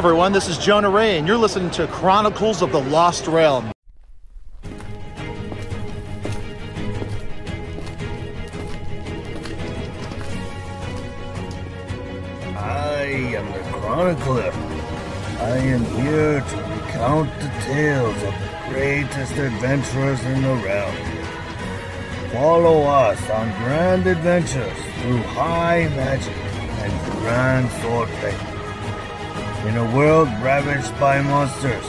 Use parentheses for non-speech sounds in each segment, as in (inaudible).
everyone, this is Jonah Ray, and you're listening to Chronicles of the Lost Realm. I am the chronicler. I am here to recount the tales of the greatest adventurers in the realm. Follow us on grand adventures through high magic and grand swordplay. In a world ravaged by monsters,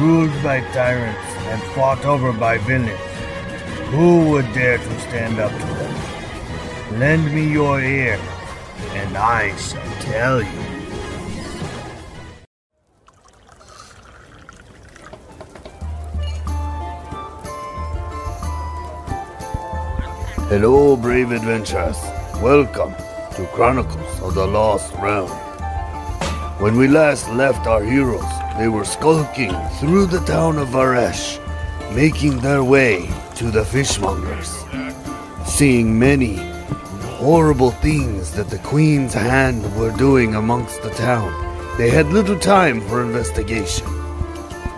ruled by tyrants, and fought over by villains, who would dare to stand up to them? Lend me your ear, and I shall tell you. Hello, brave adventurers. Welcome to Chronicles of the Lost Realm. When we last left our heroes, they were skulking through the town of Varesh, making their way to the fishmongers. Seeing many horrible things that the Queen's hand were doing amongst the town, they had little time for investigation.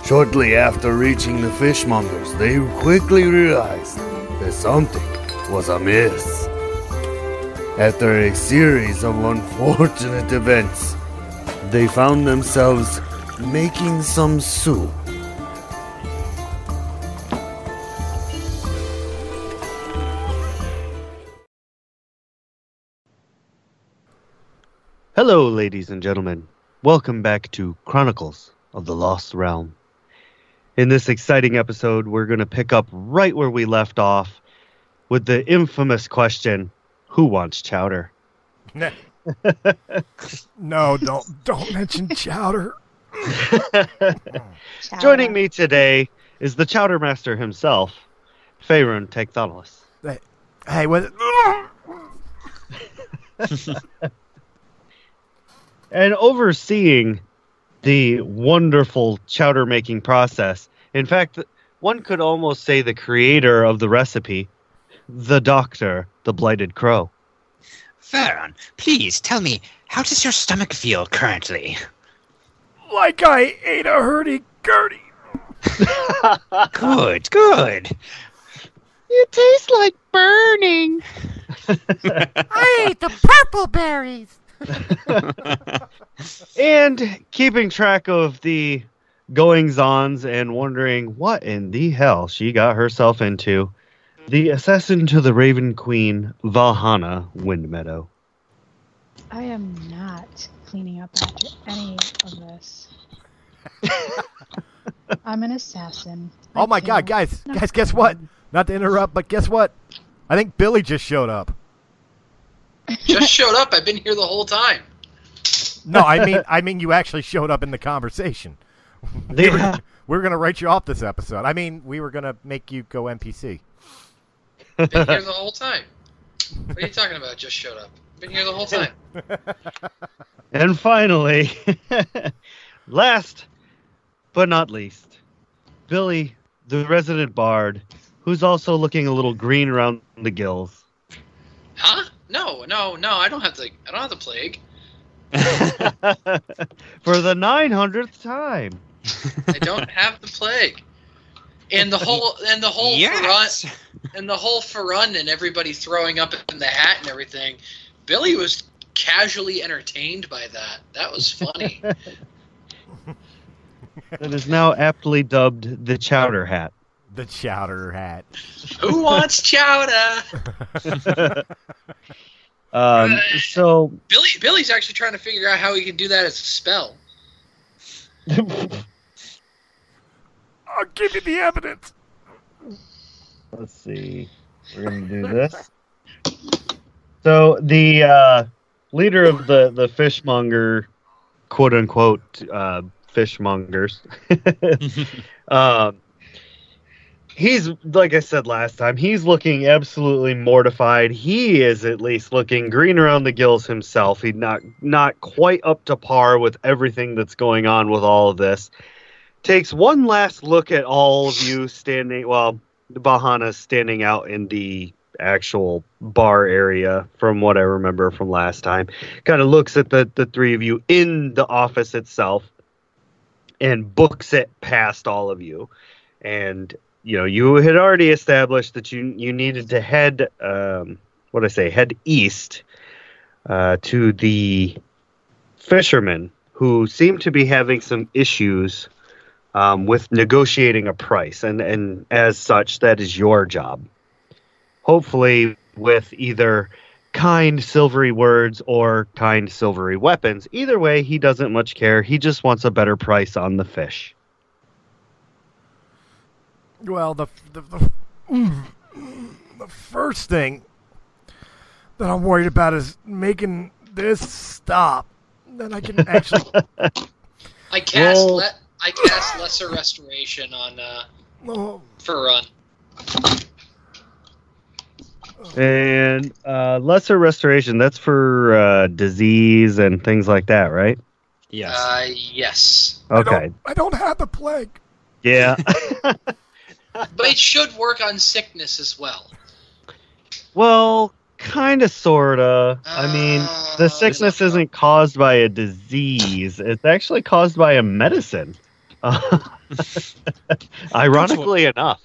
Shortly after reaching the fishmongers, they quickly realized that something was amiss. After a series of unfortunate events, they found themselves making some soup. Hello, ladies and gentlemen. Welcome back to Chronicles of the Lost Realm. In this exciting episode, we're going to pick up right where we left off with the infamous question Who wants chowder? No, don't don't mention chowder. Joining me today is the chowder master himself, Faerun Tekthonos. Hey, hey, what? (laughs) and overseeing the wonderful chowder making process. In fact, one could almost say the creator of the recipe, the doctor, the blighted crow. Farron, please tell me, how does your stomach feel currently? Like I ate a hurdy-gurdy. (laughs) (laughs) good, good. It tastes like burning. (laughs) I ate the purple berries. and keeping track of the goings ons and wondering what in the hell she got herself into. The assassin to the Raven Queen, Valhana Windmeadow. I am not cleaning up after any of this. (laughs) I'm an assassin. I Oh my god, guys, No. guys, guess what? Not to interrupt, but guess what? I think Billy just showed up. (laughs) Just showed up. I've been here the whole time. No, I mean, (laughs) I mean, you actually showed up in the conversation. We were, Yeah. we were gonna write you off this episode. I mean, we were gonna make you go NPC. Been here the (laughs) whole time. What are you talking about? Just showed up. Been here the whole time. (laughs) And finally, (laughs) last but not least, Billy, the resident bard, who's also looking a little green around the gills. Huh? No, no, no. I don't have the. I don't have the plague. For the 900th time. I don't have the plague. And the whole and the whole Yes. Farun, and the whole Farun and everybody throwing up in the hat and everything. Billy was casually entertained by that. That was funny. (laughs) That is now aptly dubbed the Chowder Hat. The chowder hat. Who wants chowder? (laughs) Um, so, Billy Billy's actually trying to figure out how he can do that as a spell. (laughs) I'll give you the evidence. let's see. We're to do this. So, the uh, leader of the, the fishmonger, quote unquote, uh, fishmongers, (laughs) um, he's like I said last time, he's looking absolutely mortified. He is at least looking green around the gills himself. He's not not quite up to par with everything that's going on with all of this. Takes one last look at all of you standing. Well, Bahana's standing out in the actual bar area, from what I remember from last time. Kind of looks at the the three of you in the office itself and books it past all of you. And you know, you had already established that you you needed to head um, what I say, head east uh, to the fishermen who seem to be having some issues um, with negotiating a price, and and as such, that is your job. Hopefully, with either kind silvery words or kind silvery weapons. Either way, he doesn't much care. He just wants a better price on the fish. Well, the the, the, (clears throat) the first thing that I'm worried about is making this stop. Then I can actually. (laughs) I cast Well- le- I cast lesser restoration on uh, Oh, for run. And uh, lesser restoration, that's for uh, disease and things like that, right? Yes. Uh, yes, I Okay. don't, I don't have the plague. Yeah. (laughs) but it should work on sickness as well. well, kind of, sort of. I mean, the Uh, sickness isn't caused by a disease, it's actually caused by a medicine. (laughs) Ironically enough.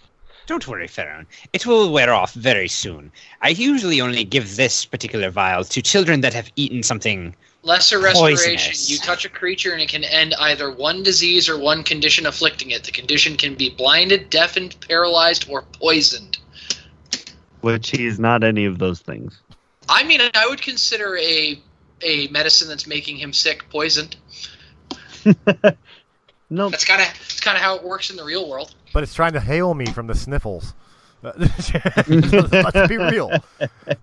Don't worry, Pharaoh. It will wear off very soon. I usually only give this particular vial to children that have eaten something. Lesser restoration. Poisonous. You touch a creature and it can end either one disease or one condition afflicting it. The condition can be blinded, deafened, paralyzed, or poisoned. Which he is not any of those things. I mean, I would consider a a medicine that's making him sick poisoned. (laughs) No, That's kind of that's kind of how it works in the real world. But it's trying to hail me from the sniffles. (laughs) Let's be real.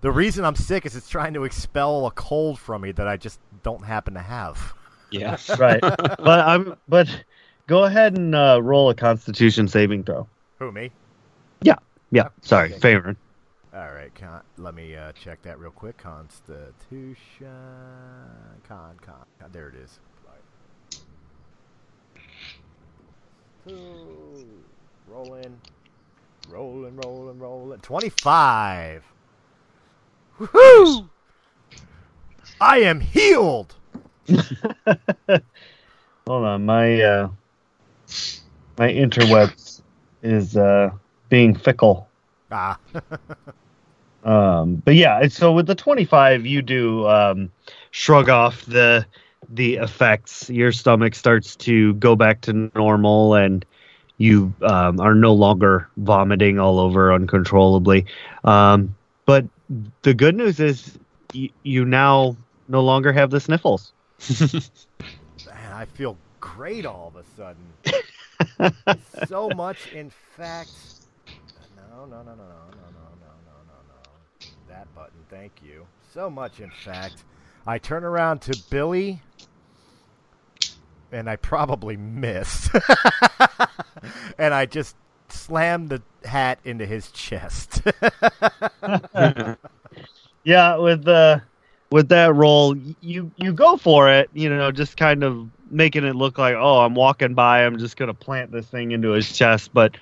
The reason I'm sick is it's trying to expel a cold from me that I just don't happen to have. Yeah. (laughs) right. but I'm. But go ahead and uh, roll a Constitution saving throw. Who me? Yeah. Yeah. Sorry, Okay. Favorite. All right, con- let me uh, check that real quick. Constitution, con, con, con. There it is. Two. Rolling, rolling, rolling, rolling. Twenty-five. Woohoo! I am healed. (laughs) Hold on, my uh, my interwebs is uh, being fickle. Ah, (laughs) Um, but yeah, so with the 25, you do um, shrug off the the effects. Your stomach starts to go back to normal, and you um, are no longer vomiting all over uncontrollably. Um, but the good news is y- you now no longer have the sniffles. man, I feel great all of a sudden. so much, in fact. No, no, no, no, no, no, no, no, no, no, no. That button, thank you. So much, in fact. I turn around to Billy, and I probably missed. (laughs) and I just slammed the hat into his chest. (laughs) Yeah, with the with that roll, you you go for it. You know, just kind of making it look like, oh, I'm walking by. I'm just gonna plant this thing into his chest. But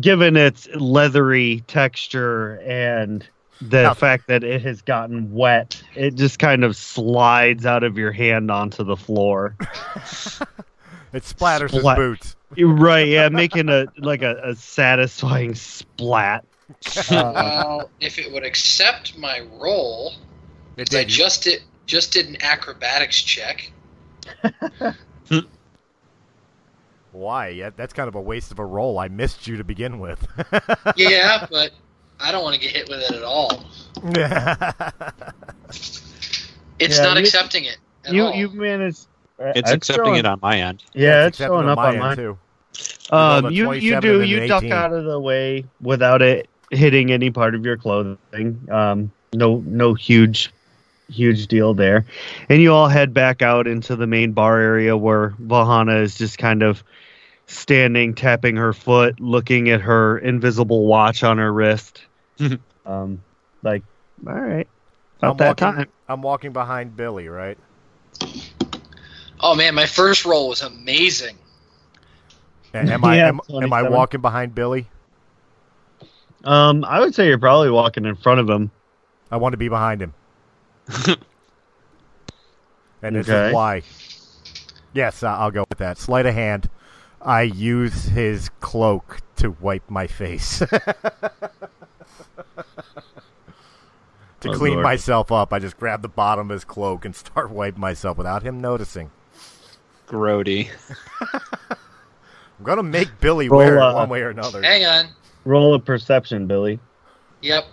given its leathery texture and the Now- fact that it has gotten wet, it just kind of slides out of your hand onto the floor. (laughs) it splatters his Splat. boots. Right, yeah, (laughs) making a like a, a satisfying splat. (laughs) Uh, well, if it would accept my roll, It 'cause I just did just did an acrobatics check. Why? Yeah, that's kind of a waste of a roll. I missed you to begin with. Yeah, but I don't want to get hit with it at all. (laughs) It's Yeah, not you- accepting it. At you all. you managed. It's accepting showing, it on my end. Yeah, it's accepted showing on up my on end, mine. too. Um, you you do you an duck 18. out of the way without it hitting any part of your clothing. Um, no no huge huge deal there, and you all head back out into the main bar area where Vahana is just kind of standing, tapping her foot, looking at her invisible watch on her wrist. (laughs) um, like, all right, about I'm that walking, time. I'm walking behind Billy, right? Oh man, my first roll was amazing. A- Am I Yeah, am, am I walking behind Billy? Um, I would say you're probably walking in front of him. I want to be behind him. (laughs) and this Okay. is why. Yes, uh, I'll go. with that. Sleight of hand. I use his cloak to wipe my face. (laughs) to Oh, clean Lord. myself up, I just grab the bottom of his cloak and (laughs) start wiping myself without him noticing. Grody. I'm gonna make Billy Roll, wear it uh, one way or another. Hang on. Roll a perception, Billy. Yep.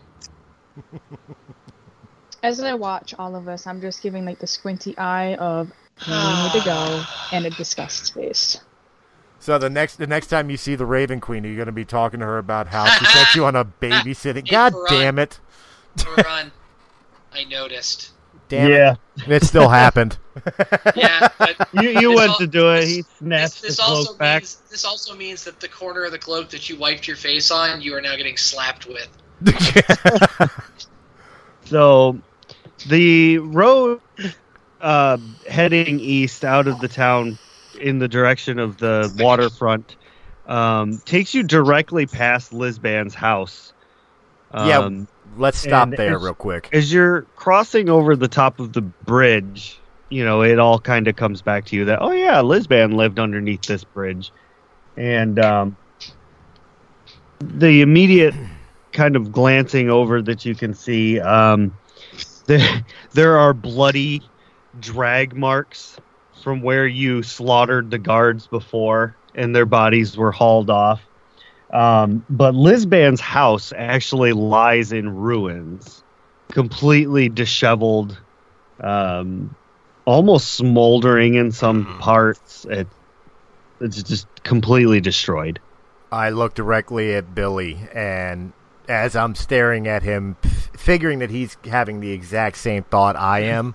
As I watch all of us, I'm just giving like the squinty eye of "We need to go and a disgust face. So the next the next time you see the Raven Queen, you're you gonna be talking to her about how she sent you on a (laughs) babysitting? God Faran. damn it! Run. I noticed. Damn yeah, it! It still happened. (laughs) Yeah, but (laughs) you you went al- to do it. this- He this, snatched this the also back. means this also means that the corner of the cloak that you wiped your face on, you are now getting slapped with. So, the road uh, heading east out of the town in the direction of the waterfront um, takes you directly past Lisban's house. Yeah, Um, Let's stop there it's- real quick. as you're crossing over the top of the bridge, you know, it all kind of comes back to you that, oh, yeah, Lisban lived underneath this bridge. And um, the immediate kind of glancing over that you can see, um, (laughs) there, there are bloody drag marks from where you slaughtered the guards before, and their bodies were hauled off. Um, but Lisban's house actually lies in ruins, completely disheveled, um, almost smoldering in some parts. It, it's just completely destroyed. I look directly at Billy, and as I'm staring at him, f- figuring that he's having the exact same thought I am,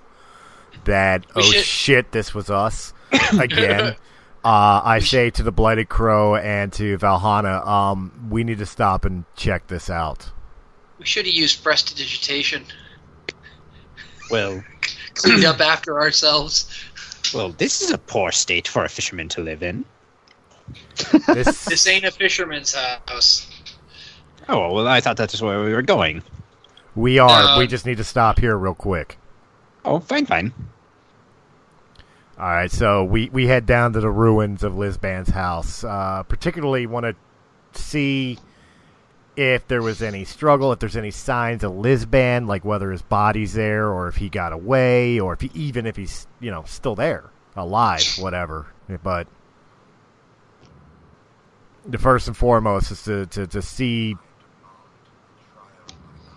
that We oh should- shit, this was us (coughs) again. Uh, I say to the Blighted Crow and to Valhalla, um, we need to stop and check this out. We should have used prestidigitation. Well, (laughs) Cleaned up after ourselves. well, this is a poor state for a fisherman to live in. (laughs) This, (laughs) This ain't a fisherman's house. Oh well, I thought that's where we were going. we are. Uh, we just need to stop here real quick. Oh, fine, fine. All right, so we, we head down to the ruins of Lisban's house. Uh, particularly want to see if there was any struggle, if there's any signs of Lisban, like whether his body's there or if he got away or if he, even if he's you know still there, alive, whatever. But the first and foremost is to, to, to see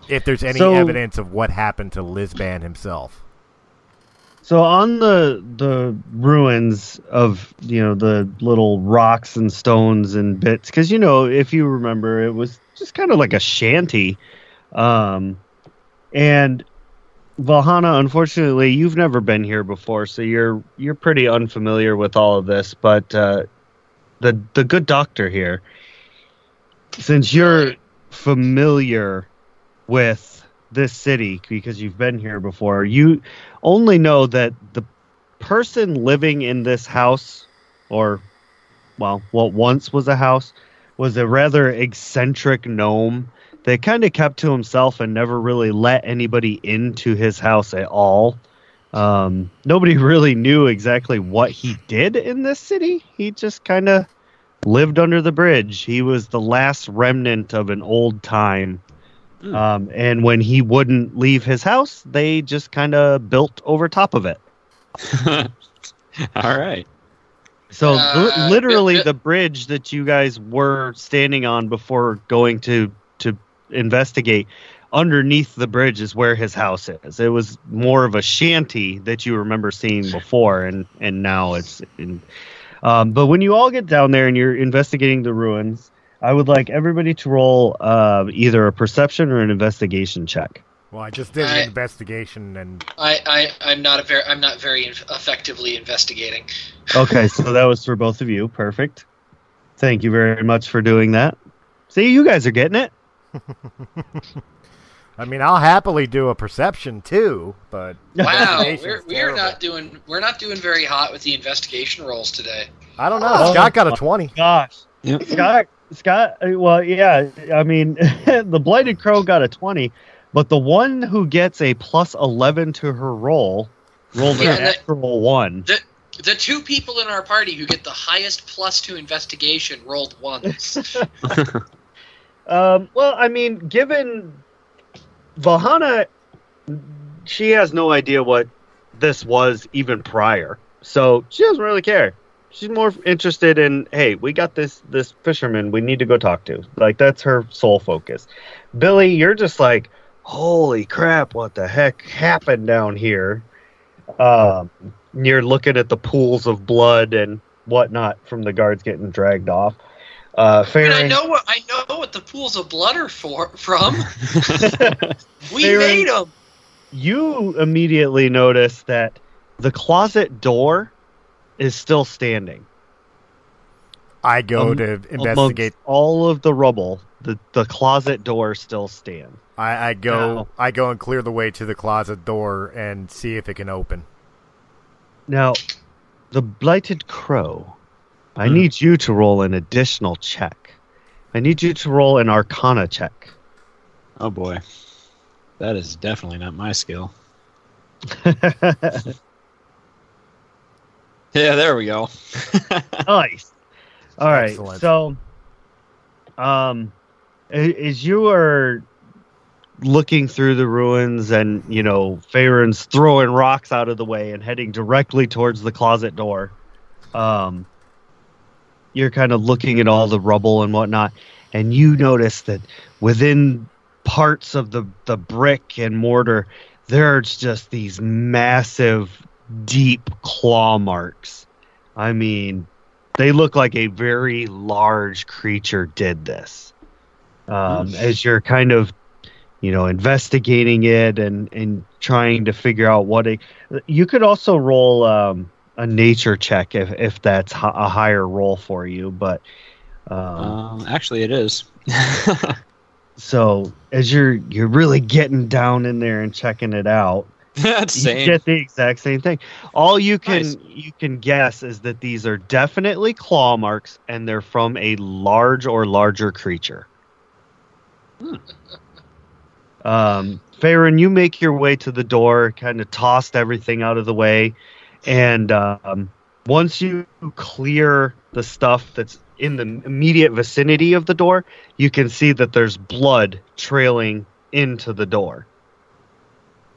if there's any So- evidence of what happened to Lisban himself. So on the the ruins of you know the little rocks and stones and bits, because you know if you remember, it was just kind of like a shanty, um, and Valhana. Unfortunately, you've never been here before, so you're you're pretty unfamiliar with all of this. But uh, the the good doctor here, since you're familiar with this city because you've been here before, you only know that the person living in this house, or well, what once was a house, was a rather eccentric gnome that kind of kept to himself and never really let anybody into his house at all. Um, nobody (laughs) really knew exactly what he did in this city. He just kind of lived under the bridge. He was the last remnant of an old time. Um, and when he wouldn't leave his house, they just kind of built over top of it. (laughs) All right. So Uh, li- literally, bit- bit- the bridge that you guys were standing on before going to to investigate, underneath the bridge is where his house is. It was more of a shanty that you remember seeing before, and and now it's. In, um, but when you all get down there and you're investigating the ruins, I would like everybody to roll uh, either a perception or an investigation check. Well, I just did I- an investigation and I, I, I'm not a very, I'm not very effectively investigating. Okay, so that was for both of you. Perfect. Thank you very much for doing that. See, you guys are getting it. (laughs) I mean, I'll happily do a perception too, but (laughs) Wow, we're, we're not doing, we're not doing very hot with the investigation rolls today. I don't know. Oh, Scott got a twenty. Gosh, Yep. Scott, Scott. uh, Well, yeah. I mean, (laughs) the blighted crow got a twenty, but the one who gets a plus eleven to her roll rolled Yeah, a that- natural one. The the two people in our party who get the highest plus two investigation rolled once. (laughs) Um, well, I mean, given Vahana, she has no idea what this was even prior, so she doesn't really care. She's more interested in, hey, we got this this fisherman we need to go talk to. Like that's her sole focus. Billy, you're just like, holy crap, what the heck happened down here? Um, you're looking at the pools of blood and whatnot from the guards getting dragged off. Uh, I mean, I know what I know what the pools of blood are for from. (laughs) We Farron- made them. you immediately notice that the closet door is still standing. I go Um, to investigate. all of the rubble. The the closet door still stands. I, I go. Now- I go and clear the way to the closet door and see if it can open. Now, the blighted crow. I need you to roll an additional check. I need you to roll an Arcana check. Oh boy, that is definitely not my skill. (laughs) Yeah, there we go. (laughs) nice. All right. Excellent. So, um, as you are looking through the ruins, and you know, Farron's throwing rocks out of the way and heading directly towards the closet door, um, you're kind of looking at all the rubble and whatnot, and you notice that within parts of the the brick and mortar, there's just these massive, deep claw marks. I mean, they look like a very large creature did this. Um, As you're kind of, you know, investigating it and and trying to figure out what it, you could also roll um, a nature check if if that's a higher roll for you. But um, Um, actually, it is. (laughs) so as you're you're really getting down in there and checking it out, (laughs) That's you same. get the exact same thing. All you can Nice. you can guess is that these are definitely claw marks, and they're from a large or larger creature. Um, Farron, you make your way to the door, kind of tossed everything out of the way, and um, once you clear the stuff that's in the immediate vicinity of the door, you can see that there's blood trailing into the door.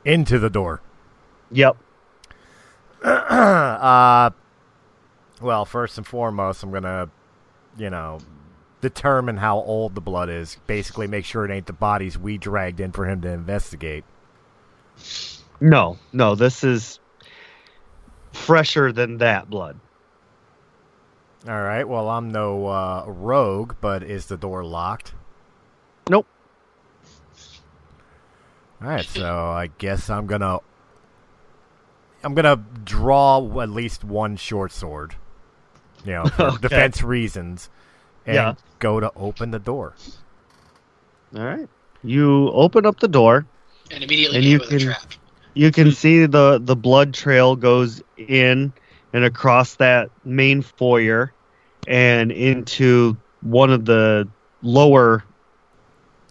Into the door. Yep. (clears throat) uh, well, first and foremost, I'm gonna, you know, determine how old the blood is. Basically, make sure it ain't the bodies we dragged in for him to investigate. No, no, this is fresher than that blood. All right. Well, I'm no uh, rogue, but is the door locked? Nope. All right. So I guess I'm gonna. I'm gonna draw at least one short sword, you know, for (laughs) Okay. defense reasons, and Yeah. go to open the door. All right. You open up the door. And immediately And you hit with can- trap. You can see the the blood trail goes in and across that main foyer and into one of the lower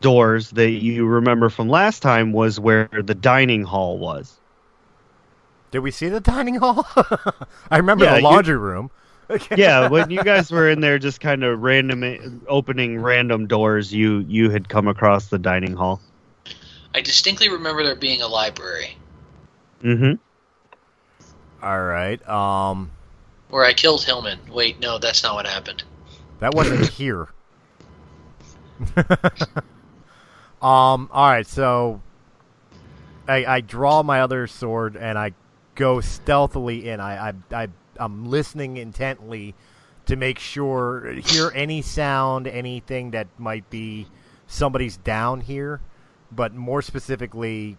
doors that you remember from last time was where the dining hall was. Did we see the dining hall? (laughs) I remember Yeah, the you- laundry room. (laughs) yeah, when you guys were in there just kind of random opening random doors, you you had come across the dining hall. I distinctly remember there being a library Mhm. All right. Um, where I killed Hillman. Wait, no, that's not what happened. that wasn't here. (laughs) um. All right. So, I I draw my other sword and I go stealthily in. I I, I I'm listening intently to make sure hear any sound, anything that might be somebody's down here, but more specifically,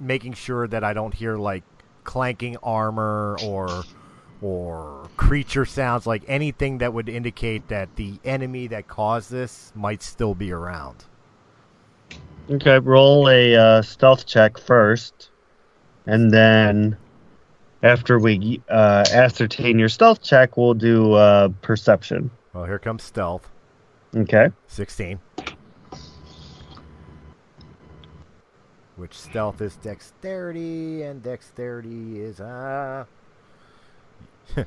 making sure that I don't hear like clanking armor or or creature sounds like anything that would indicate that the enemy that caused this might still be around. Okay, roll a uh, stealth check first, and then after we uh, ascertain your stealth check, we'll do uh, perception. Well, here comes stealth. Okay. 16. Which stealth is dexterity, and dexterity is uh (laughs)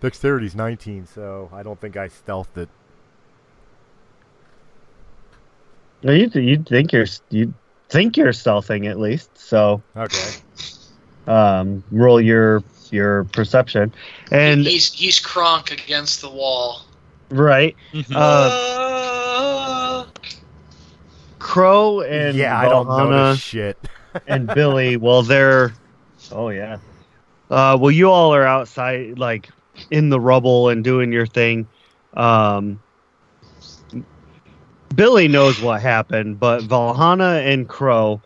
Dexterity's 19, so I don't think I stealthed it. No, you you think you're you think you're stealthing at least. So Okay. um, roll your your perception, and he's he's Kronk against the wall. right, Mhm. uh, Crow and yeah, I don't Valhalla notice shit. (laughs) and Billy. Well, they're oh yeah. Uh, well, you all are outside, like in the rubble and doing your thing. Um, Billy knows what happened, but Valhalla and Crow,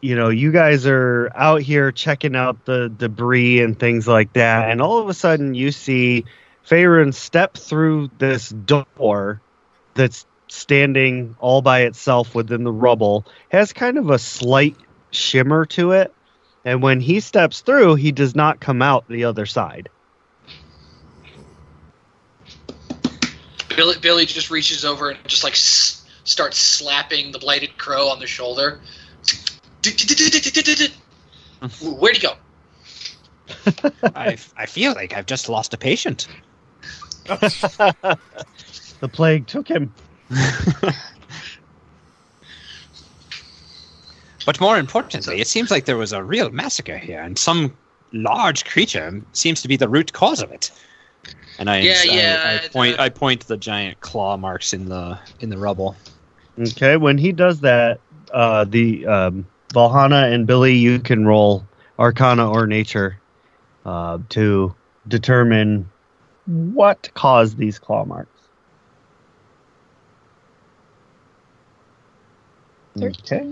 you know, you guys are out here checking out the debris and things like that, and all of a sudden you see Faerun step through this door that's standing all by itself within the rubble, has kind of a slight shimmer to it, and when he steps through, he does not come out the other side. Billy Billy just reaches over and just like s- starts slapping the blighted crow on the shoulder. (laughs) Where'd he go? I, I feel like I've just lost a patient. (laughs) the plague took him. (laughs) But more importantly, it seems like there was a real massacre here, and some large creature seems to be the root cause of it. And I, Yeah, I- yeah, I, point, the- I point to the giant claw marks in the in the rubble. Okay, when he does that, uh, the um, Valhalla and Billy, you can roll Arcana or Nature uh, to determine what caused these claw marks. Okay.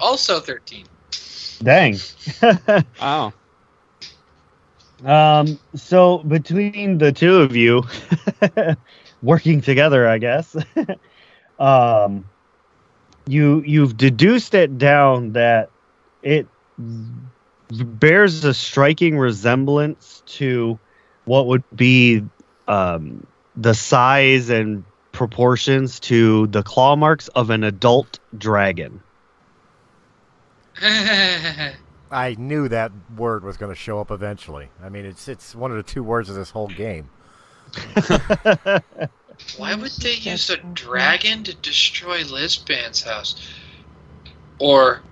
Also thirteen. Dang. (laughs) wow. Um, so between the two of you, (laughs) working together, I guess, (laughs) um, you you've deduced it down that it bears a striking resemblance to what would be um, the size and proportions to the claw marks of an adult dragon. (laughs) I knew that word was going to show up eventually. I mean, it's it's one of the two words of this whole game. (laughs) Why would they use a dragon to destroy Lisban's house? Or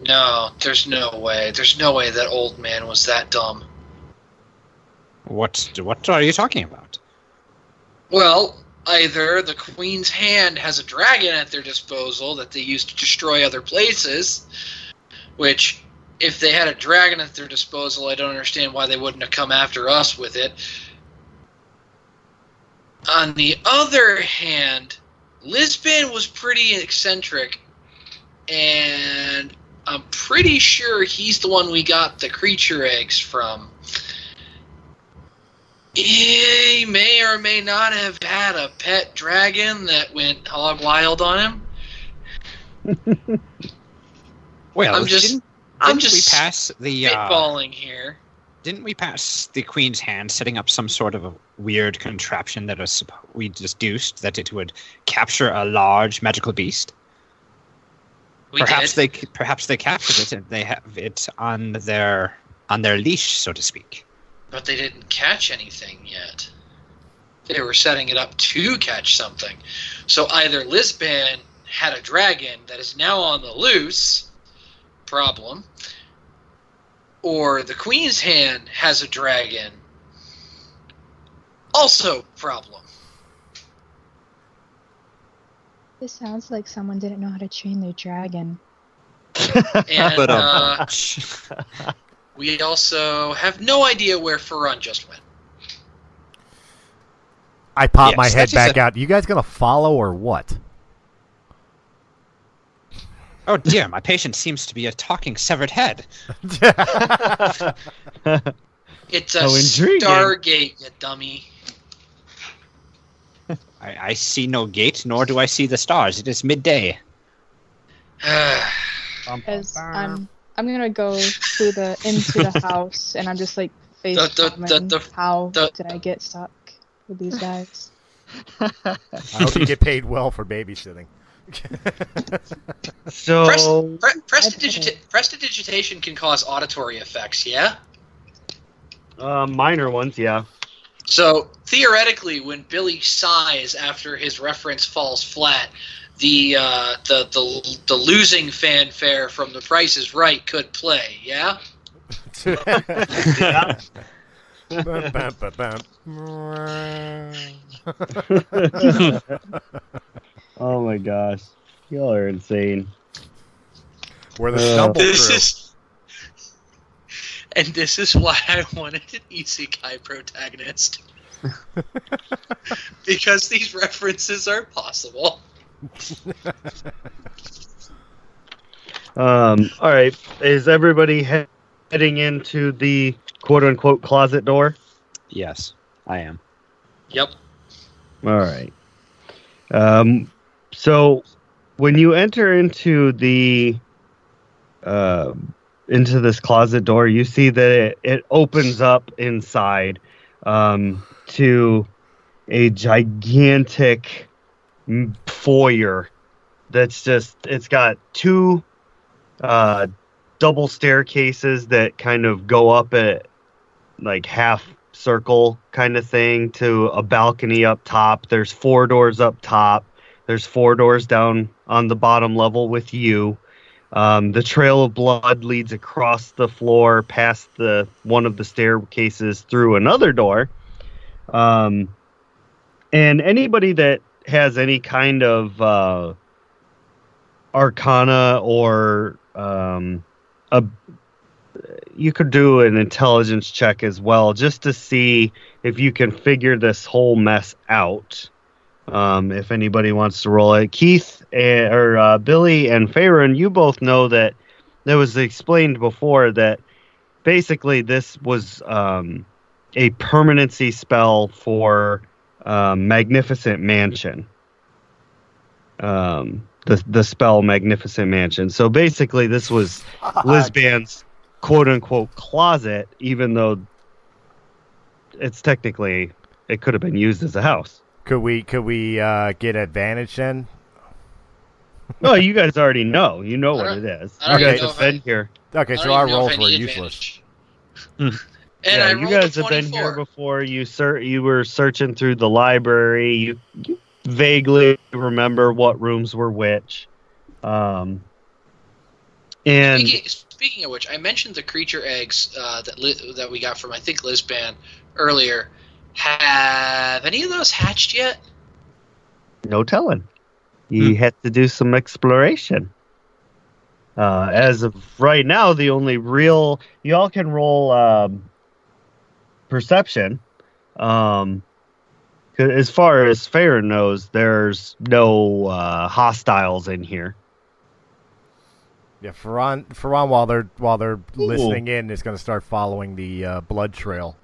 no, there's no way. There's no way that old man was that dumb. What what are you talking about? Well, either the queen's hand has a dragon at their disposal that they use to destroy other places, which if they had a dragon at their disposal, I don't understand why they wouldn't have come after us with it. On the other hand, Lisban was pretty eccentric, and I'm pretty sure he's the one we got the creature eggs from. He may or may not have had a pet dragon that went hog wild on him. (laughs) Well, I'm just- didn't, I'm didn't just we pass the uh, here. didn't we pass the queen's hand setting up some sort of a weird contraption that was we deduced that it would capture a large magical beast? We perhaps did. they perhaps they captured it and they have it on their on their leash, so to speak. But they didn't catch anything yet. They were setting it up to catch something. So either Lisban had a dragon that is now on the loose, problem, or the Queen's hand has a dragon, also problem. This sounds like someone didn't know how to train their dragon. (laughs) And But, um, uh, (laughs) we also have no idea where Farun just went. I pop Yes, my head back a- out. You guys going to follow or what? Oh dear, my patient seems to be a talking severed head. (laughs) It's a How intriguing. Stargate, you dummy. (laughs) I, I see no gate, nor do I see the stars. It is midday. (sighs) As I'm, I'm gonna go through the into the (laughs) house, and I'm just like face The- the- the- the- how the- did I get stuck with these guys? I hope you get paid well for babysitting. So Press, pre- I prestidigita- prestidigitation can cause auditory effects, yeah? Uh, minor ones, yeah. So theoretically, when Billy sighs after his reference falls flat, the uh, the the the losing fanfare from The Price is Right could play. Yeah. Bum, bum, bum, bum. Oh my gosh, y'all are insane. We're the Uh, stumble This crew. is. And this is why I wanted an isekai protagonist. (laughs) because these references are possible. Um, all right, is everybody he- heading into the quote unquote closet door? Yes, I am. Yep. All right. Um, so when you enter into the uh, into this closet door, you see that it, it opens up inside um, to a gigantic foyer that's just it's got two uh, double staircases that kind of go up at like half circle kind of thing to a balcony up top. There's four doors up top. There's four doors down on the bottom level with you. Um, the trail of blood leads across the floor past the one of the staircases through another door. Um, and anybody that has any kind of uh, arcana or um, a you could do an intelligence check as well just to see if you can figure this whole mess out. Um, if anybody wants to roll it, Keith eh, or uh, Billy and Farron, you both know that that was explained before that basically this was um, a permanency spell for um, Magnificent Mansion. Um, the the spell Magnificent Mansion. So basically, this was (laughs) Lisban's quote unquote closet, even though it's technically it could have been used as a house. Could we could we uh, get advantage then? (laughs) No, you guys already know. You know what it is. You guys have if I- been here. Okay, so our even know rolls were useless. and yeah, I you guys have been here before. You ser- you were searching through the library. You, you vaguely remember what rooms were which. Um, and Speaking, speaking of which, I mentioned the creature eggs uh, that li- that we got from I think Lisban earlier. Have any of those hatched yet? no telling. You had to do some exploration. Uh, as of right now, the only real you all can roll um, perception. Um, 'cause as far as Farron knows, there's no uh, hostiles in here. Yeah, Ferran, Ferran while they're while they're listening in is going to start following the uh, blood trail.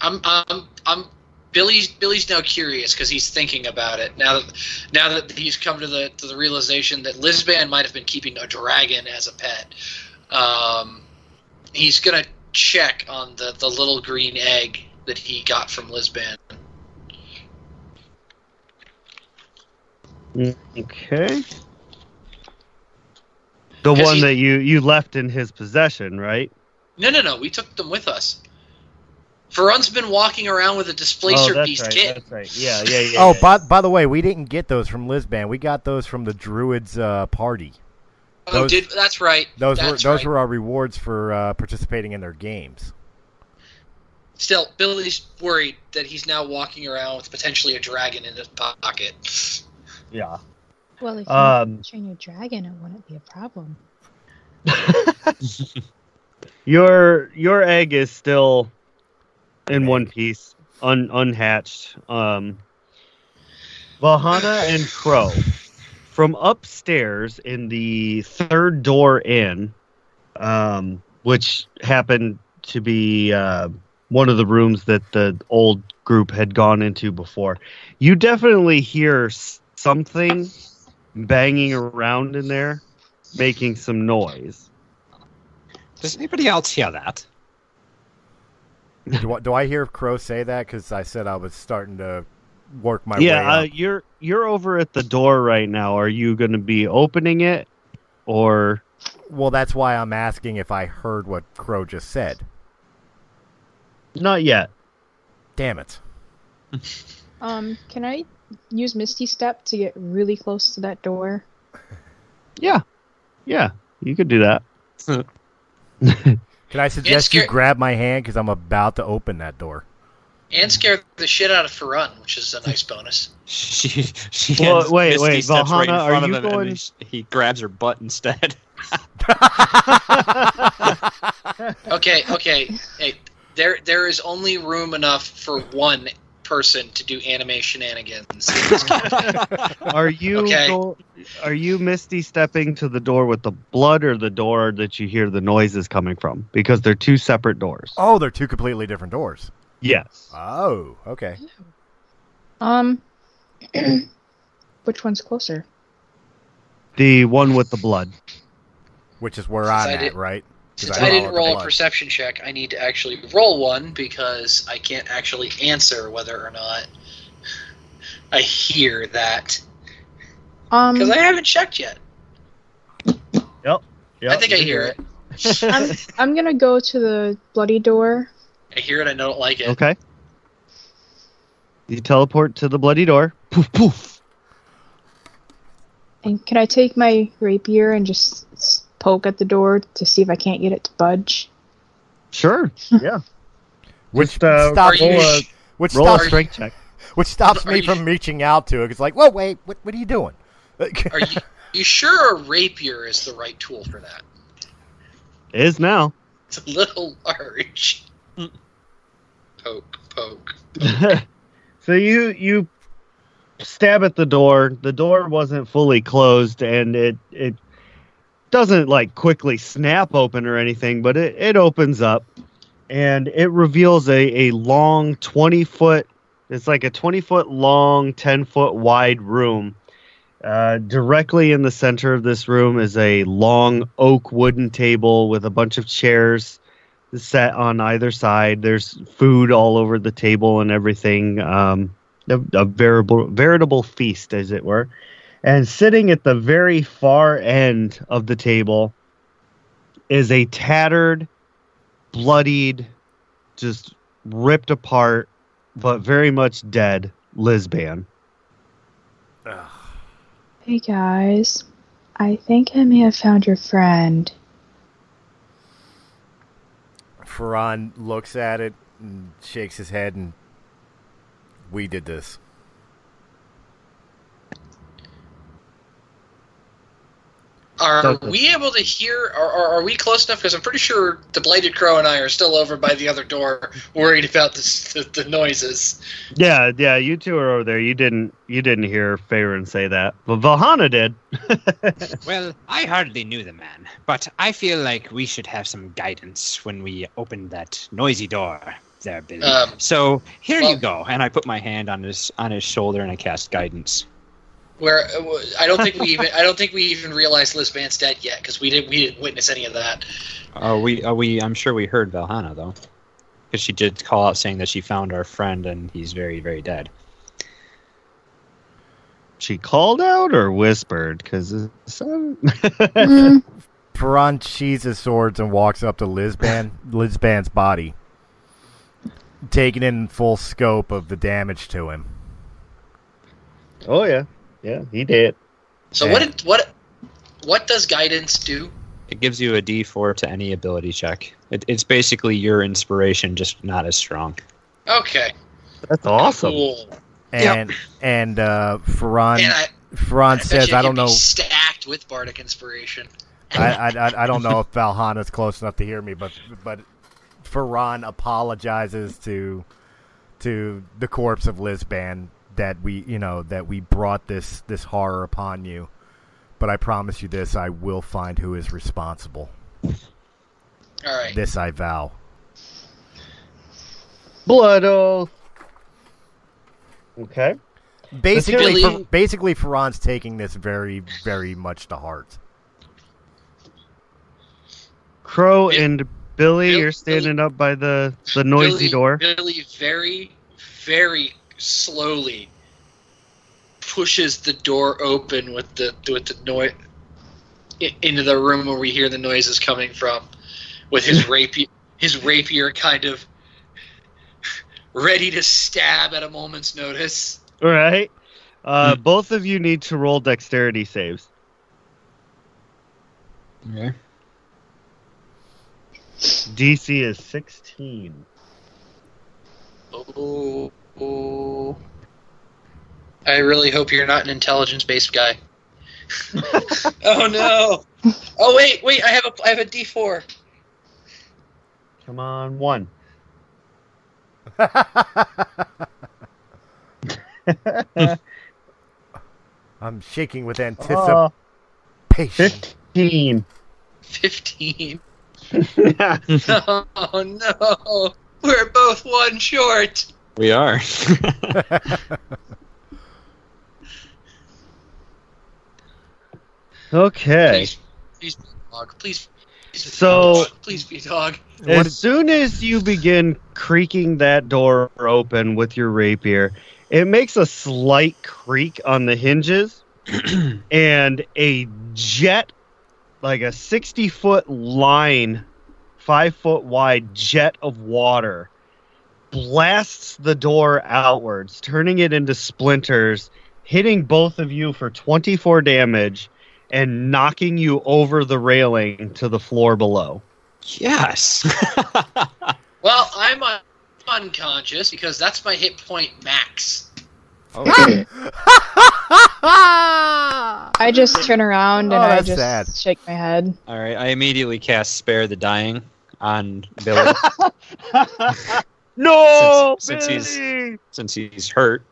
I'm I'm I'm Billy's Billy's now curious because he's thinking about it now that now that he's come to the to the realization that Lisban might have been keeping a dragon as a pet. Um, he's gonna check on the the little green egg that he got from Lisban. Okay. The one he- that you you left in his possession, right? No, no, no. We took them with us. Ferun's been walking around with a displacer oh, that's beast right. kit. That's right. Yeah, yeah, yeah. oh, yeah. by by the way, we didn't get those from Lisban. We got those from the Druids uh, party. Oh, did that's right. Those were those right. were our rewards for uh, participating in their games. Still, Billy's worried that he's now walking around with potentially a dragon in his pocket. yeah. Well, if you Um, train your dragon, it wouldn't be a problem. (laughs) Your your egg is still in one piece, un, unhatched. Um, Vahana and Crow from upstairs in the third door in, um, which happened to be uh, one of the rooms that the old group had gone into before. You definitely hear something banging around in there, making some noise. Does anybody else hear that? Do, I, do I hear Crow say that? Because I said I was starting to work my yeah, way uh, you're you're over at the door right now. Are you going to be opening it, or Well, that's why I'm asking if I heard what Crow just said. Not yet. Damn it. (laughs) Um, can I use Misty Step to get really close to that door? (laughs) Yeah. Yeah. You could do that. (laughs) Can I suggest you grab my hand because I'm about to open that door? And scare the shit out of Farun, which is a nice bonus. She she Well, wait, Misty wait, steps right in Valhalla, are front of you him, and going- he, he grabs her butt instead. (laughs) Okay, okay. Hey, there there is only room enough for one person to do anime shenanigans. (laughs) Are you Okay. go- are you misty stepping to the door with the blood or the door that you hear the noises coming from? Because they're two separate doors. Oh, they're two completely different doors. Yes. Oh, okay. Um, (clears throat) which one's closer? The one with the blood. Which is where Since I'm at, right? 'Cause Since I I didn't roll a perception check, I need to actually roll one because I can't actually answer whether or not I hear that Um, because I haven't checked yet. Yep. I think I hear it. (laughs) I'm, I'm gonna go to the bloody door. I hear it. I don't like it. Okay. You teleport to the bloody door. Poof poof. And can I take my rapier and just s- poke at the door to see if I can't get it to budge? Sure. (laughs) Yeah. Which Just, uh, stops roll me. a- which Roll a strength check. which stops Are me you from sh- reaching out to it. It's like, whoa, wait, what, what are you doing? (laughs) Are you you sure a rapier is the right tool for that? Is now. It's a little large. (laughs) Poke, poke. so you you stab at the door. The door wasn't fully closed, and it it doesn't like quickly snap open or anything, but it, it opens up, and it reveals a a long twenty foot. It's like a twenty foot long, ten foot wide room. Uh, directly in the center of this room is a long oak wooden table with a bunch of chairs set on either side. There's food all over the table and everything. Um, a, a veritable veritable feast, as it were. And sitting at the very far end of the table is a tattered, bloodied, just ripped apart, but very much dead Lisban. Hey guys, I think I may have found your friend. Ferran looks at it and shakes his head, and we did this. Are Okay. we able to hear? Are, are, are we close enough? Because I'm pretty sure the blighted crow and I are still over by the other door, (laughs) worried about this, the, the noises. Yeah, yeah, you two are over there. You didn't you didn't hear Faerun say that. But Valhana did. (laughs) well, I hardly knew the man, but I feel like we should have some guidance when we open that noisy door there, Billy. Um, so here well- you go, and I put my hand on his on his shoulder and I cast guidance. Where uh, I don't think we even I don't think we even realized Lisban's dead yet because we didn't we didn't witness any of that. Oh, we, oh, we. I'm sure we heard Valhana though, because she did call out saying that she found our friend and he's very, very dead. She called out or whispered? Because Mm, Ferran sheathes his swords and walks up to Lisban, Lisban's body, taking in full scope of the damage to him. oh yeah, yeah, he did. So Yeah. what did what what does guidance do? It gives you a D4 to any ability check. It, it's basically your inspiration, just not as strong. Okay, That's awesome. cool. And and uh, Ferran And I, Ferran I says, "I don't know. Stacked with bardic inspiration. I, I, I- I don't know if Valhana's close enough to hear me, but but Ferran apologizes to to the corpse of Lisban that we you know that we brought this this horror upon you. But I promise you this: I will find who is responsible. All right. This I vow. Blood oath. Okay. Basically, Billy- basically, Ferran's taking this very very much to heart. Crow Bill- and Billy, Bill- you're standing up by the the noisy Billy, door. Billy very, very slowly pushes the door open with the with the noise into the room where we hear the noises coming from, with his (laughs) rapier his rapier kind of ready to stab at a moment's notice. All right. Uh, Both of you need to roll dexterity saves. Okay. DC is 16. Oh, oh. I really hope you're not an intelligence-based guy. (laughs) oh no! Oh wait, wait! I have a I have a D four. Come on, one. (laughs) I'm shaking with Oh, anticipation. 15. Fifteen. (laughs) oh no! We're both one short. We are. (laughs) okay. Please, please be dog. Please. please So- dog. please be dog. As soon as you begin creaking that door open with your rapier, it makes a slight creak on the hinges, (clears throat) and a jet, like a 60 foot line, five foot wide jet of water, blasts the door outwards, turning it into splinters, hitting both of you for 24 damage, and knocking you over the railing to the floor below. yes. (laughs) Well, I'm un- unconscious because that's my hit point max. Okay. (laughs) I just turn around and Oh, I just sad. shake my head. All right. I immediately cast Spare the Dying on Billy (laughs) No, Since- since Billy! since he's hurt,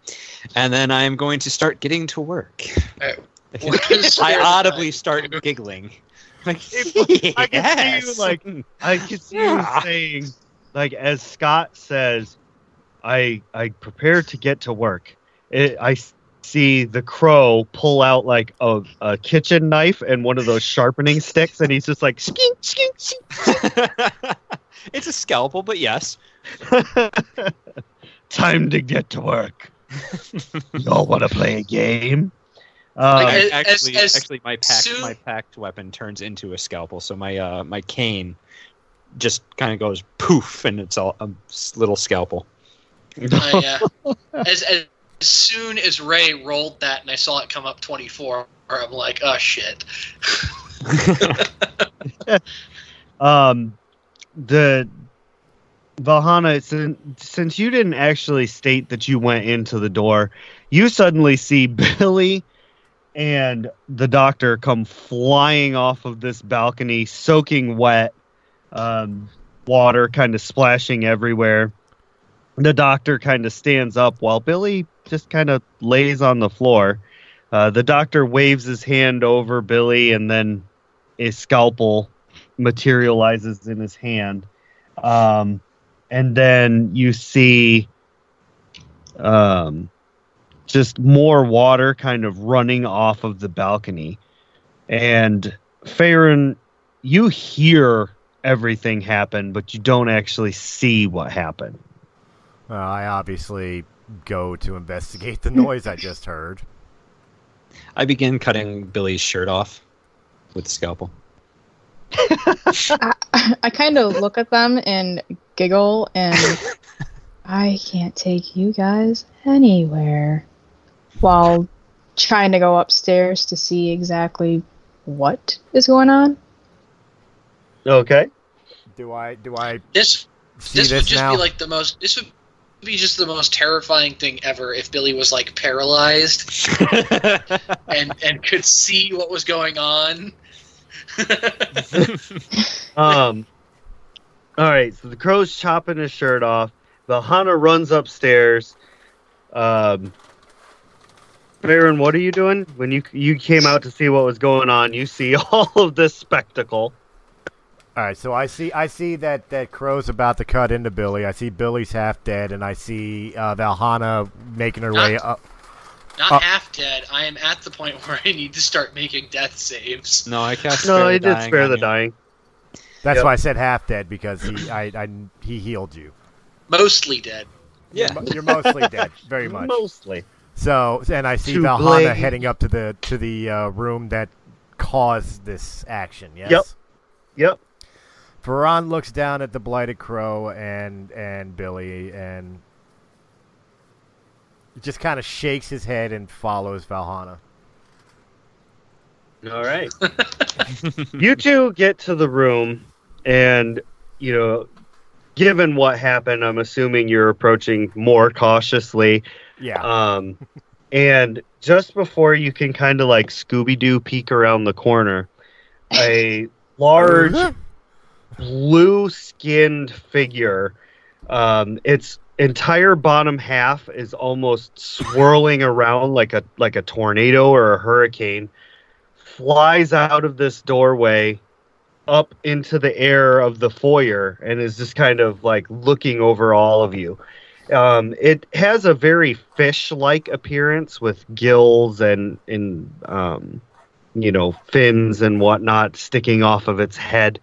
and then I'm going to start getting to work. Uh, Alright, (laughs) what does I audibly start do? giggling. (laughs) Like, I can see you, like- I can see you saying, like, as Scott says, I I prepare to get to work. I see the crow pull out like a, a kitchen knife and one of those sharpening sticks, and he's just like, skink, skink, skink. (laughs) it's a scalpel, but yes. (laughs) Time to get to work. (laughs) Y'all want to play a game? Like, Um, as- actually, as actually, my packed soon- my packed weapon turns into a scalpel, so my uh my cane just kind of goes poof, and it's all a s- little scalpel. I, uh, (laughs) as, as soon as Ray rolled that and I saw it come up 24, I'm like, oh shit. um the Valhana since, since you didn't actually state that you went into the door you suddenly see (laughs) Billy and the doctor come flying off of this balcony soaking wet um, water kind of splashing everywhere the doctor kind of stands up while Billy just kind of lays on the floor uh, the doctor waves his hand over Billy and then a scalpel materializes in his hand. Um, and then you see um, just more water kind of running off of the balcony. And Farron, you hear everything happen, but you don't actually see what happened. Uh, I obviously go to investigate the noise I just heard. I begin cutting Billy's shirt off with the scalpel. (laughs) I, I kind of look at them and giggle, and (laughs) I can't take you guys anywhere. While trying to go upstairs to see exactly what is going on. Okay. Do I? Do I This see this this, would just now? be like the most. This would be just the most terrifying thing ever if Billy was like paralyzed (laughs) and and could see what was going on. Um. All right. So the crow's chopping his shirt off. Valhana runs upstairs. Um. Baron, what are you doing when you you came out to see what was going on? You see (laughs) all of this spectacle. All right, so I see I see that that Crow's about to cut into Billy. I see Billy's half dead, and I see uh, Valhana making her way up. Not Uh, half dead. I am at the point (laughs) where I need to start making death saves. no, I cast. No, Spare he the did Dying spare the you. dying. That's Yep. why I said half dead because he I, I he healed you. Mostly dead. Yeah. You're, you're mostly (laughs) dead, very much. Mostly. So, and I see To Valhana blade. heading up to the to the uh, room that caused this action. Yes. Yep. Yep. Varan looks down at the blighted crow and and Billy and just kind of shakes his head and follows Valhana. All right. (laughs) you two get to the room, and you know, given what happened, I'm assuming you're approaching more cautiously. Yeah. Um, and just before you can kind of like Scooby Doo peek around the corner, a large (laughs) blue skinned figure. Um, its entire bottom half is almost swirling around like a like a tornado or a hurricane. Flies out of this doorway up into the air of the foyer and is just kind of like looking over all of you. Um, it has a very fish-like appearance with gills and and um, you know fins and whatnot sticking off of its head.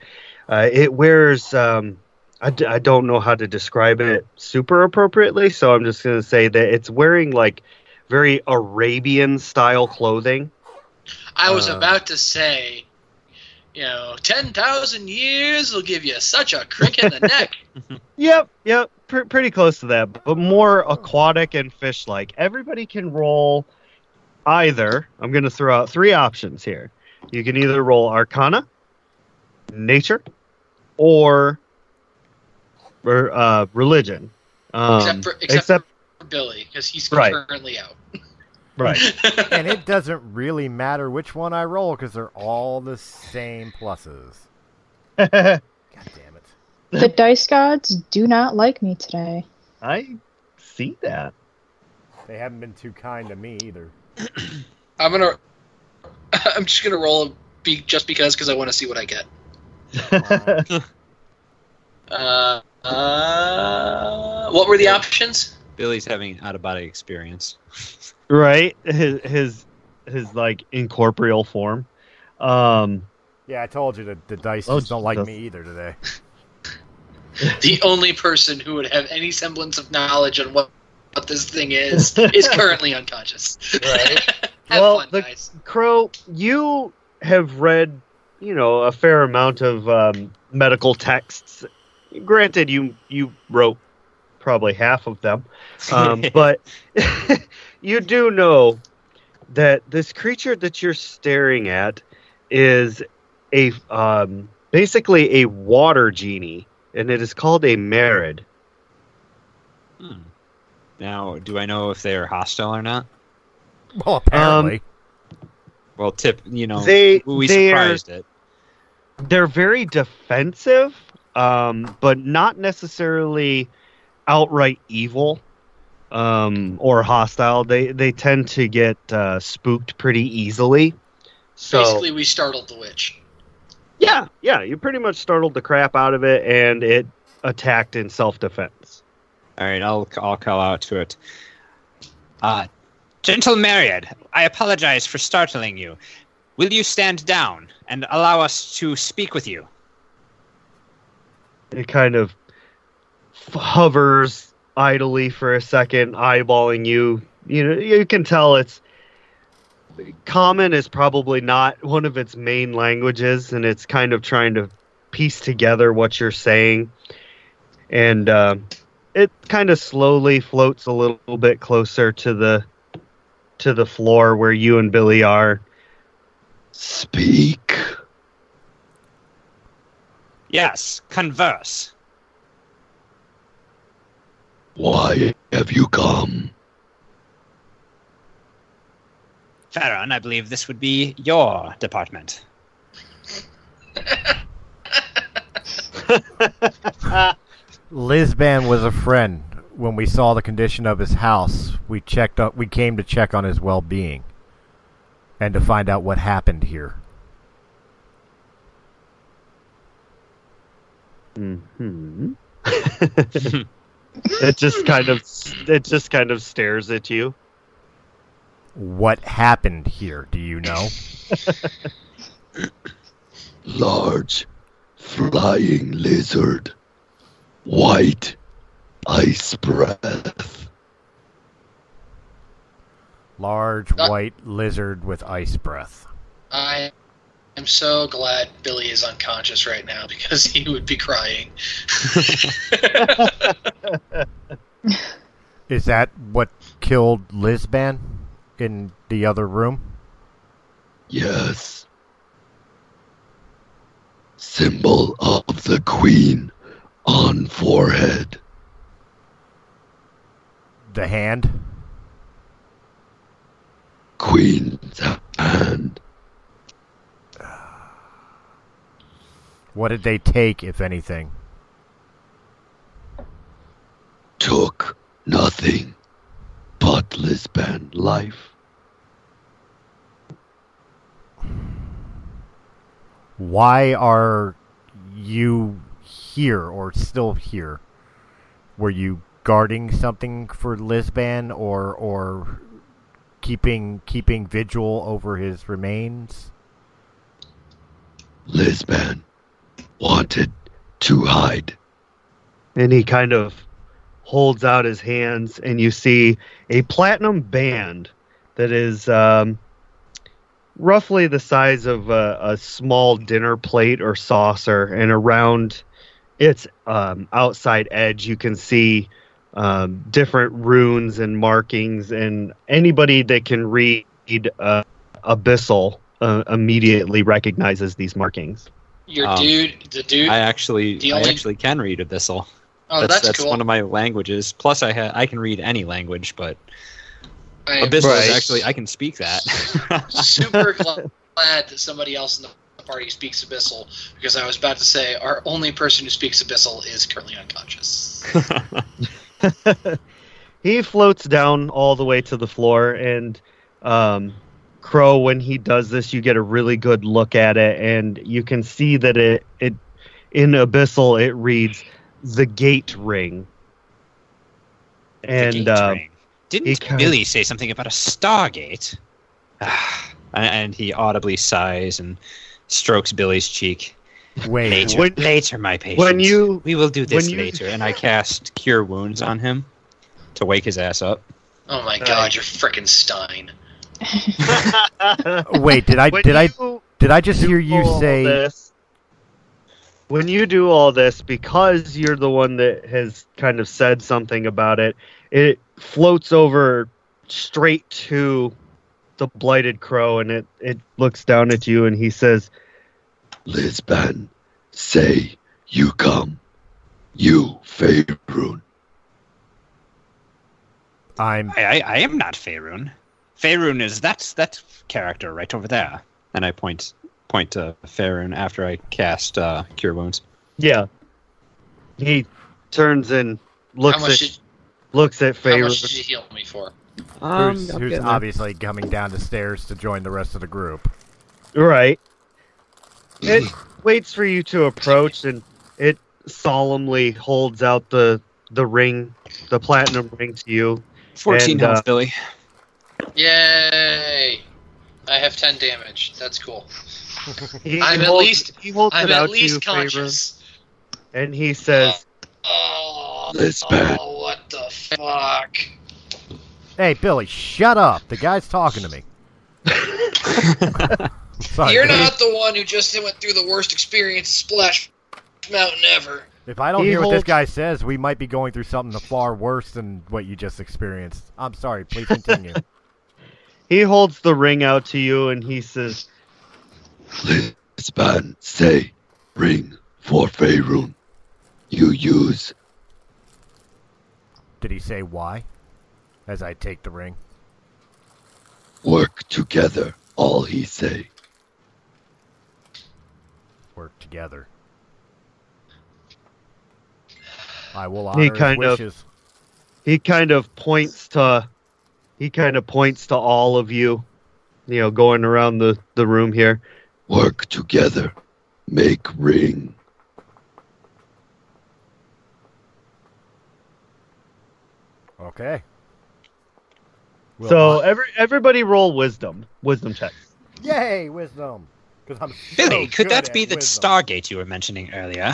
Uh, it wears um, I, d- I don't know how to describe it super appropriately, so I'm just going to say that it's wearing like very Arabian style clothing. I was Uh. about to say, you know, 10,000 years will give you such a crick in the (laughs) neck. Yep, yep, pr- pretty close to that, but more aquatic and fish-like. Everybody can roll either. I'm going to throw out three options here. You can either roll Arcana, Nature, or, or uh, Religion. Um, except for, except, except- for Billy, because he's Right. currently out. Right. (laughs) and it doesn't really matter which one I roll because they're all the same pluses. (laughs) God damn it. The dice gods do not like me today. I see that. They haven't been too kind to me either. (clears throat) I'm gonna. (laughs) I'm just gonna roll a be just because because I want to see what I get. Uh, uh, what were the options? Billy's having out of body experience. Right, his his his like incorporeal form. Um, Yeah, I told you that the dice Oh, don't like Jesus. me either today. (laughs) The only person who would have any semblance of knowledge on what what this thing is (laughs) is currently unconscious. Right. (laughs) Have Well, fun, the- guys. Crow, you have read, you know, a fair amount of um, medical texts. Granted, you you wrote probably half of them, um, but you do know that this creature that you're staring at is a um, basically a water genie, and it is called a Marid. Hmm. Now, do I know if they are hostile or not? Well, apparently. Well, tip, you know, They- we they are- surprised it. they're very defensive, um, but not necessarily outright evil um, or hostile. They they tend to get uh, spooked pretty easily. So Basically, we startled the witch. yeah, yeah, you pretty much startled the crap out of it, and it attacked in self defense. All right, I'll I'll call out to it. Uh, gentle Myriad, I apologize for startling you. Will you stand down and allow us to speak with you? It kind of f- hovers idly for a second, eyeballing you. You know, you can tell it's common is probably not one of its main languages, and it's kind of trying to piece together what you're saying. And uh, it kind of slowly floats a little bit closer to the to the floor where you and Billy are. Speak. Yes, converse. Why have you come? Farron, I believe this would be your department. Lisban was a friend. When we saw the condition of his house, we checked up. We came to check on his well-being, and to find out what happened here. Hmm. (laughs) (laughs) it just kind of it just kind of stares at you. What happened here? Do you know? (laughs) Large, flying lizard. White, ice breath. Large Uh. white lizard with ice breath. I am so glad Billy is unconscious right now because he would be crying. (laughs) Is that what killed Lisban in the other room? Yes. Symbol of the queen on forehead. The hand? Queen's hand. What did they take, if anything? Took nothing but Lisban life. Why are you here or still here? Were you guarding something for Lisban or or keeping keeping vigil over his remains? Lisban wanted to hide. and he kind of holds out his hands and you see a platinum band that is um, roughly the size of a, a small dinner plate or saucer. And around its um, outside edge you can see um, different runes and markings. And anybody that can read uh, abyssal uh, immediately recognizes these markings Your Um, dude, the dude. I actually, The I actually can read Abyssal. oh, that's that's, that's cool. one of my languages. Plus, I ha- I can read any language, but I am Abyssal Right. is actually I can speak that. (laughs) super (laughs) glad that somebody else in the party speaks Abyssal because I was about to say our only person who speaks Abyssal is currently unconscious. (laughs) he floats down all the way to the floor and um, crow when he does this you get a really good look at it and you can see that it it in abyssal it reads the gate ring The and gate uh, ring. didn't he kind- Billy say something about a Stargate? (sighs) And he audibly sighs and strokes Billy's cheek. Wait, Later, when- later, my patient. when you we will do this you- later. And I cast Cure Wounds on him to wake his ass up. Oh my Right. god, you're frickin' Stein. (laughs) wait, did I when did I did I just hear you say this, when you do all this because you're the one that has kind of said something about it it floats over straight to the blighted crow and it it looks down at you and he says Lisban, say you come. You, Faerun. I'm I, I, I am not Faerun. Faerun is that's that character right over there. And I point point to Faerun after I cast uh, Cure Wounds. yeah he turns and looks how at did looks at how much did Faerun you heal me for? Um, who's, who's getting there. obviously coming down the stairs to join the rest of the group. Right. It waits for you to approach and it solemnly holds out the the ring, the platinum ring to you. 14 And, health, uh, Billy. Yay! I have ten damage. That's cool. (laughs) He I'm at holds- least- he holds I'm it out at to you, least Faerun, conscious. and he says, Oh, Lisban. oh, what the fuck? Hey, Billy, shut up. The guy's talking to me. (laughs) (laughs) Sorry, You're Billy. not the one who just went through the worst experience Splash Mountain ever. If I don't He hear what this guy says, we might be going through something far worse than what you just experienced. I'm sorry. Please continue. He holds the ring out to you, and he says, Lisban, say ring for Faerun. You use Did he say why? As I take the ring. work together. All he say. Work together. I will honor He his kind of- wishes. he kind of points to, he kind of points to all of you, you know, going around the the room here. Work together. Make ring. Okay. Will so I- every everybody roll wisdom, wisdom checks. yay, wisdom. Because I'm Billy, could good that be the wisdom. Stargate you were mentioning earlier?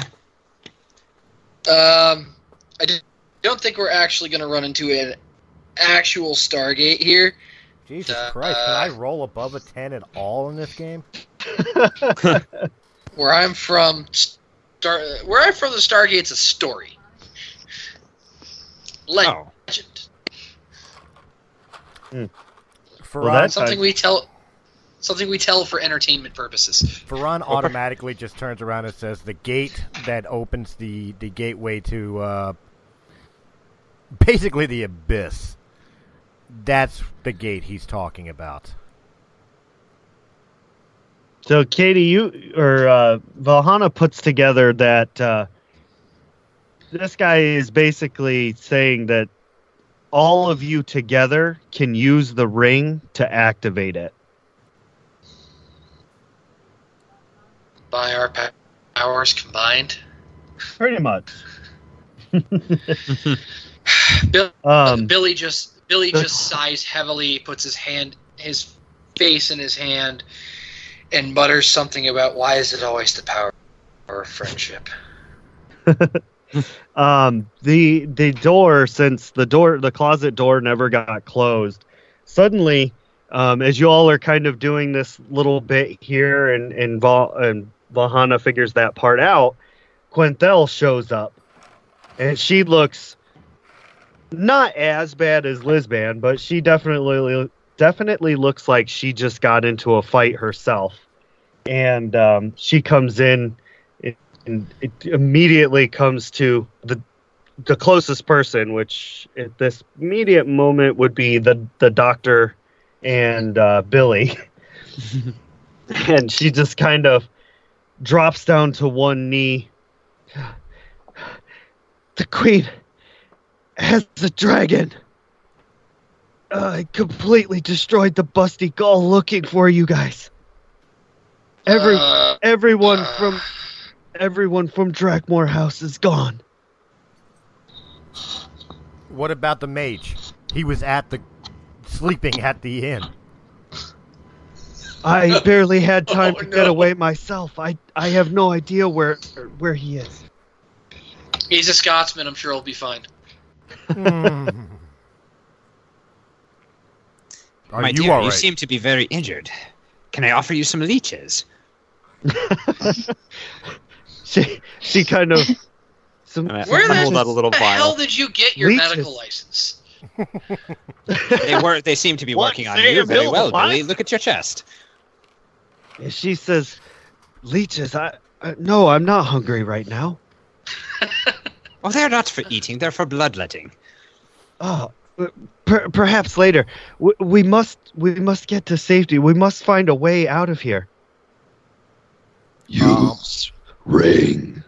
Um, I d- don't think we're actually going to run into an actual Stargate here. Jesus Uh, Christ! Can I roll above a ten at all in this game? (laughs) Where I'm from, Star, where I'm from, the Stargate's a story. Oh, Legend. Faran, Well, that's- Something we tell. Something we tell for entertainment purposes. Faran automatically just turns around and says, "The gate that opens the the gateway to uh, basically the abyss. That's the gate he's talking about." So, Katie, you or uh, Valhana puts together that uh, this guy is basically saying that all of you together can use the ring to activate it. By our powers combined. Pretty much. (laughs) Bill, Um, Billy just Billy just sighs heavily, puts his hand, his face in his hand, and mutters something about why is it always the power of friendship. (laughs) um, the the door, since the door, the closet door never got closed, suddenly, um, as you all are kind of doing this little bit here, and and, Val, and Valhana figures that part out, Quintel shows up, and she looks not as bad as Lisban, but she definitely definitely looks like she just got into a fight herself, and um, she comes in and it immediately comes to the the closest person, which at this immediate moment would be the the doctor and uh, Billy, (laughs) and she just kind of drops down to one knee. The queen has the dragon. I completely destroyed the busty gull looking for you guys. Every Uh, everyone uh, from everyone from Drakmore House is gone. What about the mage? He was at the sleeping at the inn. I (laughs) barely had time Oh, to get away myself. I I have no idea where where he is. he's a Scotsman. I'm sure he'll be fine. Hmm. (laughs) Are My you dear, all you seem to be very injured. Can I offer you some leeches? (laughs) She she kind of some, Where I the hold out a little the hell did you get your Leeches. medical license? (laughs) They were. They seem to be What? working on Say you very well, what? Billy. Look at your chest. she says, "Leeches, I, I no, I'm not hungry right now." Oh, they're not for eating. They're for bloodletting. Oh, per, perhaps later. We, we must we must get to safety. We must find a way out of here. Use ring.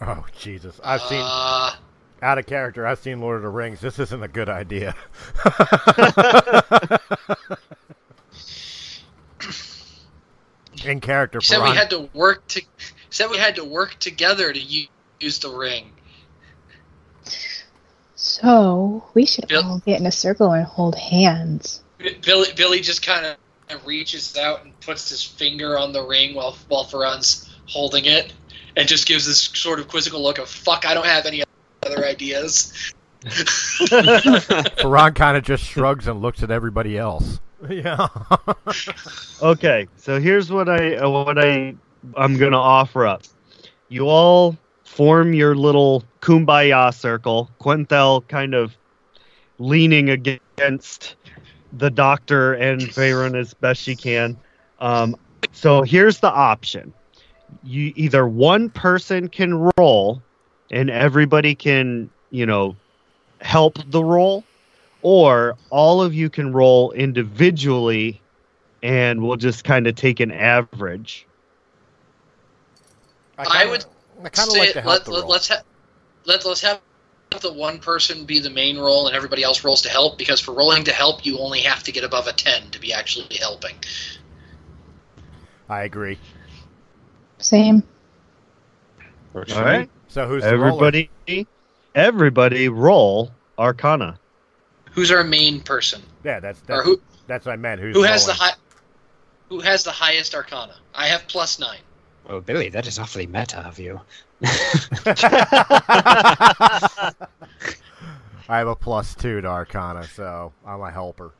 Oh Jesus! I've seen Uh, out of character. I've seen Lord of the Rings. This isn't a good idea. (laughs) In character, said we had to work to. Said we had to work together to use the ring. So we should Bill- all get in a circle and hold hands. Billy Billy just kind of reaches out and puts his finger on the ring while while Ferran's holding it, and just gives this sort of quizzical look of "fuck, I don't have any other ideas." Faran kind of just shrugs and looks at everybody else. Yeah. (laughs) Okay, so here's what I uh, what I I'm gonna offer up. You all form your little kumbaya circle. Quenthel kind of leaning against the doctor and Veyron as best she can. Um, so here's the option: you either one person can roll, and everybody can you know help the roll, or all of you can roll individually and we'll just kind of take an average. I would I kind of Say like it, to help let, the let, roll. let's ha- let, let's have the one person be the main role and everybody else rolls to help because for rolling to help you only have to get above a 10 to be actually helping I agree. Same. Works All for right, me. So who's the everybody, everybody, roll Arcana. who's our main person Yeah, that's or that's, who that's what I meant. Who's who has the high who has the highest arcana i have plus 9 Oh, Billy, that is awfully meta of you. (laughs) I have a plus two to Arcana, so I'm a helper.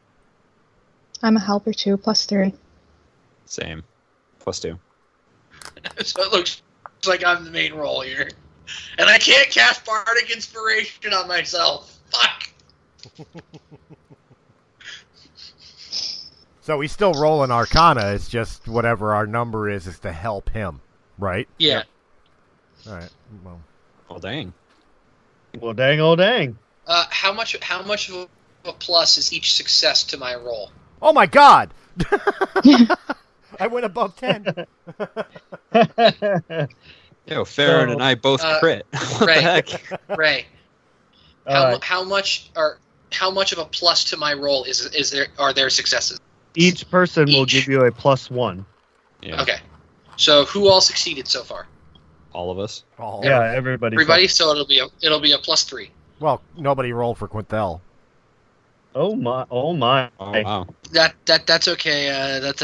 I'm a helper too, plus three. Same. Plus two. (laughs) so it looks like i'm the main role here and i can't cast bardic inspiration on myself fuck (laughs) So he's still rolling Arcana. It's just whatever our number is is to help him, right? Yeah. All right. Well, Oh dang. Well, dang, oh dang. Uh, how much? How much of a plus is each success to my roll? oh my God! (laughs) (laughs) I went above ten. (laughs) Yo, Farron So, and I both uh, crit. what Ray. the heck? Ray, how, right. how much are how much of a plus to my roll is is there are there successes? Each person will give you a plus one. Yeah, Okay. So who all succeeded so far? all of us. Oh, Yeah, everybody. Everybody. So it'll be a it'll be a plus three. Well, nobody rolled for Quintel. Oh my! Oh my! Oh wow. That that that's okay. Uh, that's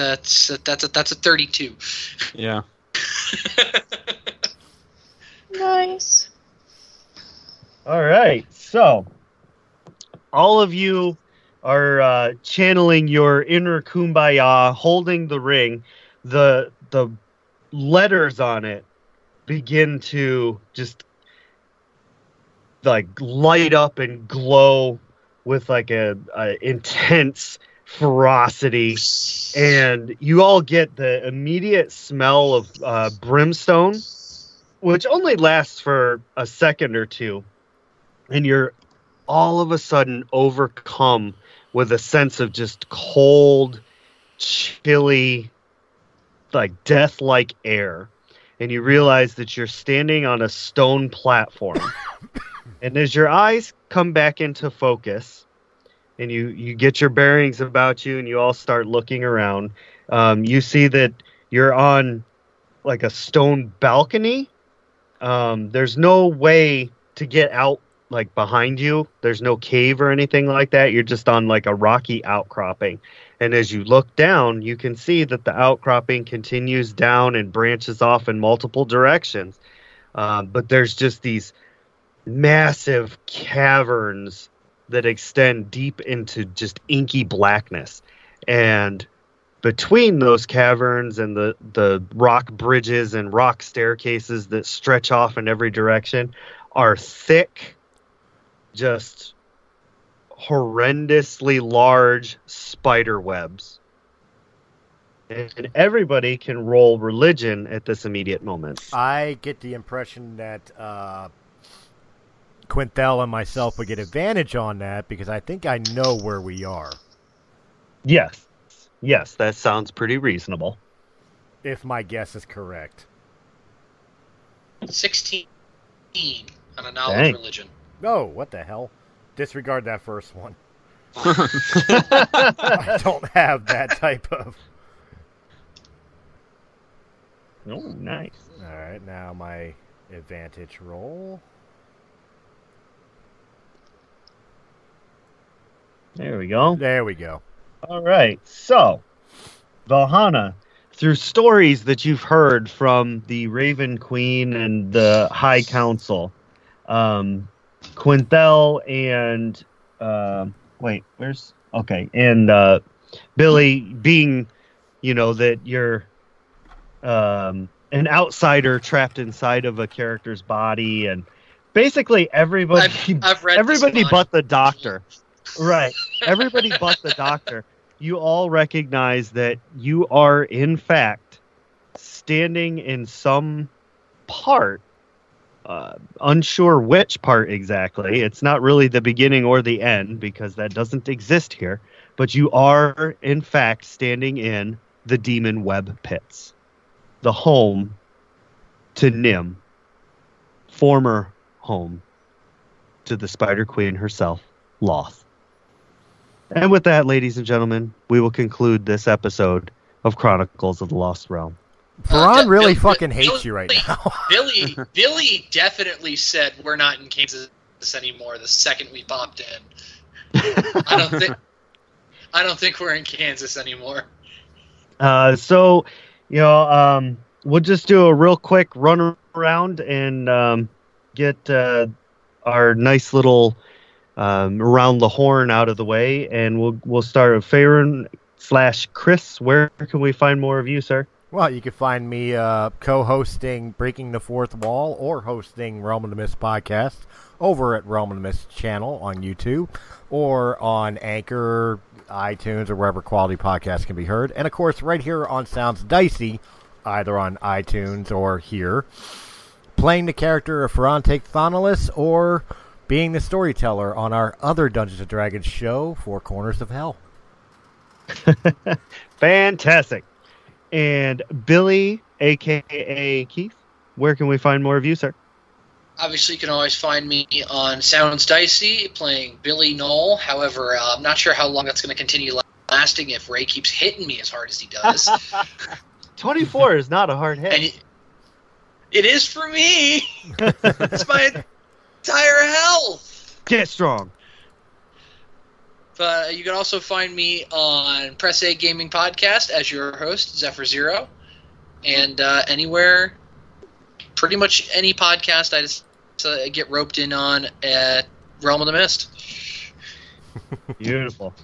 a that's a that's a thirty-two. Yeah. (laughs) Nice. All right. So, all of you are uh, channeling your inner kumbaya, holding the ring. The the letters on it begin to just like light up and glow with like a, a intense ferocity and you all get the immediate smell of uh, brimstone, which only lasts for a second or two, and you're all of a sudden overcome with a sense of just cold, chilly, like death-like air, and you realize that you're standing on a stone platform. (coughs) and as your eyes come back into focus, and you you get your bearings about you and you all start looking around um, you see that you're on like a stone balcony um, there's no way to get out like behind you there's no cave or anything like that. You're just on like a rocky outcropping. And as you look down you can see that the outcropping continues down and branches off in multiple directions. Um, but there's just these massive caverns that extend deep into just inky blackness. And between those caverns and the, the rock bridges and rock staircases that stretch off in every direction are thick, just horrendously large spider webs. And everybody can roll religion at this immediate moment. I get the impression that uh, Quintel and myself would get advantage on that because I think I know where we are. Yes. Yes, that sounds pretty reasonable. If my guess is correct. Sixteen on a knowledge Dang. religion. Oh, what the hell? Disregard that first one. (laughs) I don't have that type of. Oh, nice. All right, now my advantage roll. There we go. There we go. All right. So, Valhana, through stories that you've heard from the Raven Queen and the High Council, um, Quintel and uh, wait, where's okay, and uh, Billy being, you know, that you're um, an outsider trapped inside of a character's body, and basically everybody, I've, I've read everybody but the doctor, right? (laughs) Everybody but the doctor. You all recognize that you are, in fact, standing in some part uh, unsure which part exactly. It's not really the beginning or the end because that doesn't exist here. But you are, in fact, standing in the demon web pits, the home to Nim, former home to the Spider Queen herself, Lolth. And with that, ladies and gentlemen, we will conclude this episode of Chronicles of the Lost Realm. Veron Uh, really Bill- fucking Bill- hates you right now. (laughs) Billy Billy definitely said we're not in Kansas anymore the second we popped in. I don't think (laughs) I don't think we're in Kansas anymore. Uh, so, you know, um, we'll just do a real quick run around and um, get uh, our nice little um, around the horn out of the way, and we'll we'll start with Farron slash Chris. Where can we find more of you, sir? Well, you can find me uh, co-hosting Breaking the Fourth Wall or hosting Realm of the Mist podcast over at Realm of the Mist channel on YouTube. or on Anchor, iTunes, or wherever quality podcasts can be heard. And of course, right here on Sounds Dicey, either on iTunes or here, playing the character of Ferrante Thanalis or being the storyteller on our other Dungeons and Dragons show, Four Corners of Hell. (laughs) Fantastic. And Billy, aka Keith, where can we find more of you, sir? Obviously, you can always find me on Sounds Dicey playing Billy Knoll. However, uh, I'm not sure how long that's going to continue lasting if Ray keeps hitting me as hard as he does. (laughs) 24 is not a hard hit. and it, it is for me. (laughs) it's my entire health. Get strong. But you can also find me on Press A Gaming Podcast as your host, Zephyr Zero, and uh, anywhere, pretty much any podcast I just uh, get roped in on at Realm of the Mist. (laughs) Beautiful.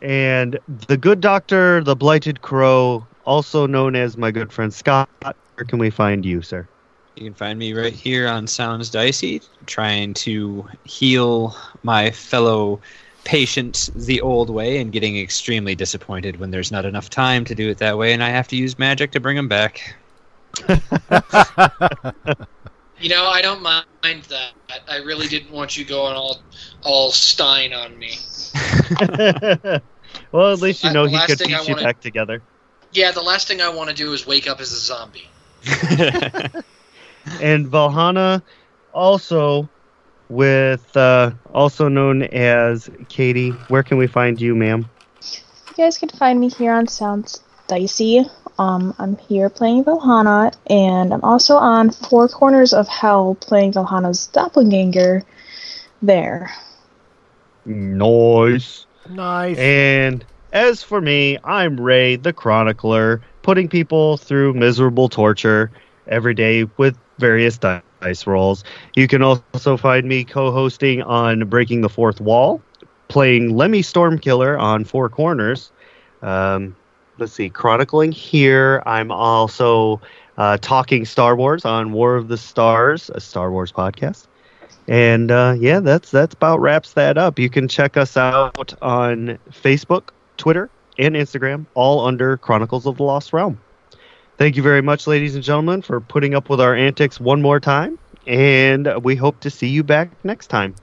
And the good doctor, the blighted crow, also known as my good friend Scott, where can we find you, sir? You can find me right here on Sounds Dicey, trying to heal my fellow patients the old way and getting extremely disappointed when there's not enough time to do it that way and I have to use magic to bring him back. (laughs) You know, I don't mind that. I really didn't want you going all all Stein on me. (laughs) well, at least you know the he could thing I piece you wanna- back together. Yeah, the last thing I want to do is wake up as a zombie. (laughs) and Valhana, also with uh, also known as Katie. Where can we find you, ma'am? You guys can find me here on Sounds Dicey. Um, I'm here playing Valhana, and I'm also on Four Corners of Hell playing Valhana's doppelganger there. Nice. Nice. And as for me, I'm Ray, the chronicler, putting people through miserable torture every day with various di- dice rolls. You can also find me co-hosting on Breaking the Fourth Wall, playing Lemmy Stormkiller on Four Corners. Um, let's see, chronicling here. I'm also uh, talking Star Wars on War of the Stars, a Star Wars podcast. And uh, yeah, that's that's about wraps that up. You can check us out on Facebook, Twitter, and Instagram, all under Chronicles of the Lost Realm. Thank you very much, ladies and gentlemen, for putting up with our antics one more time, and we hope to see you back next time.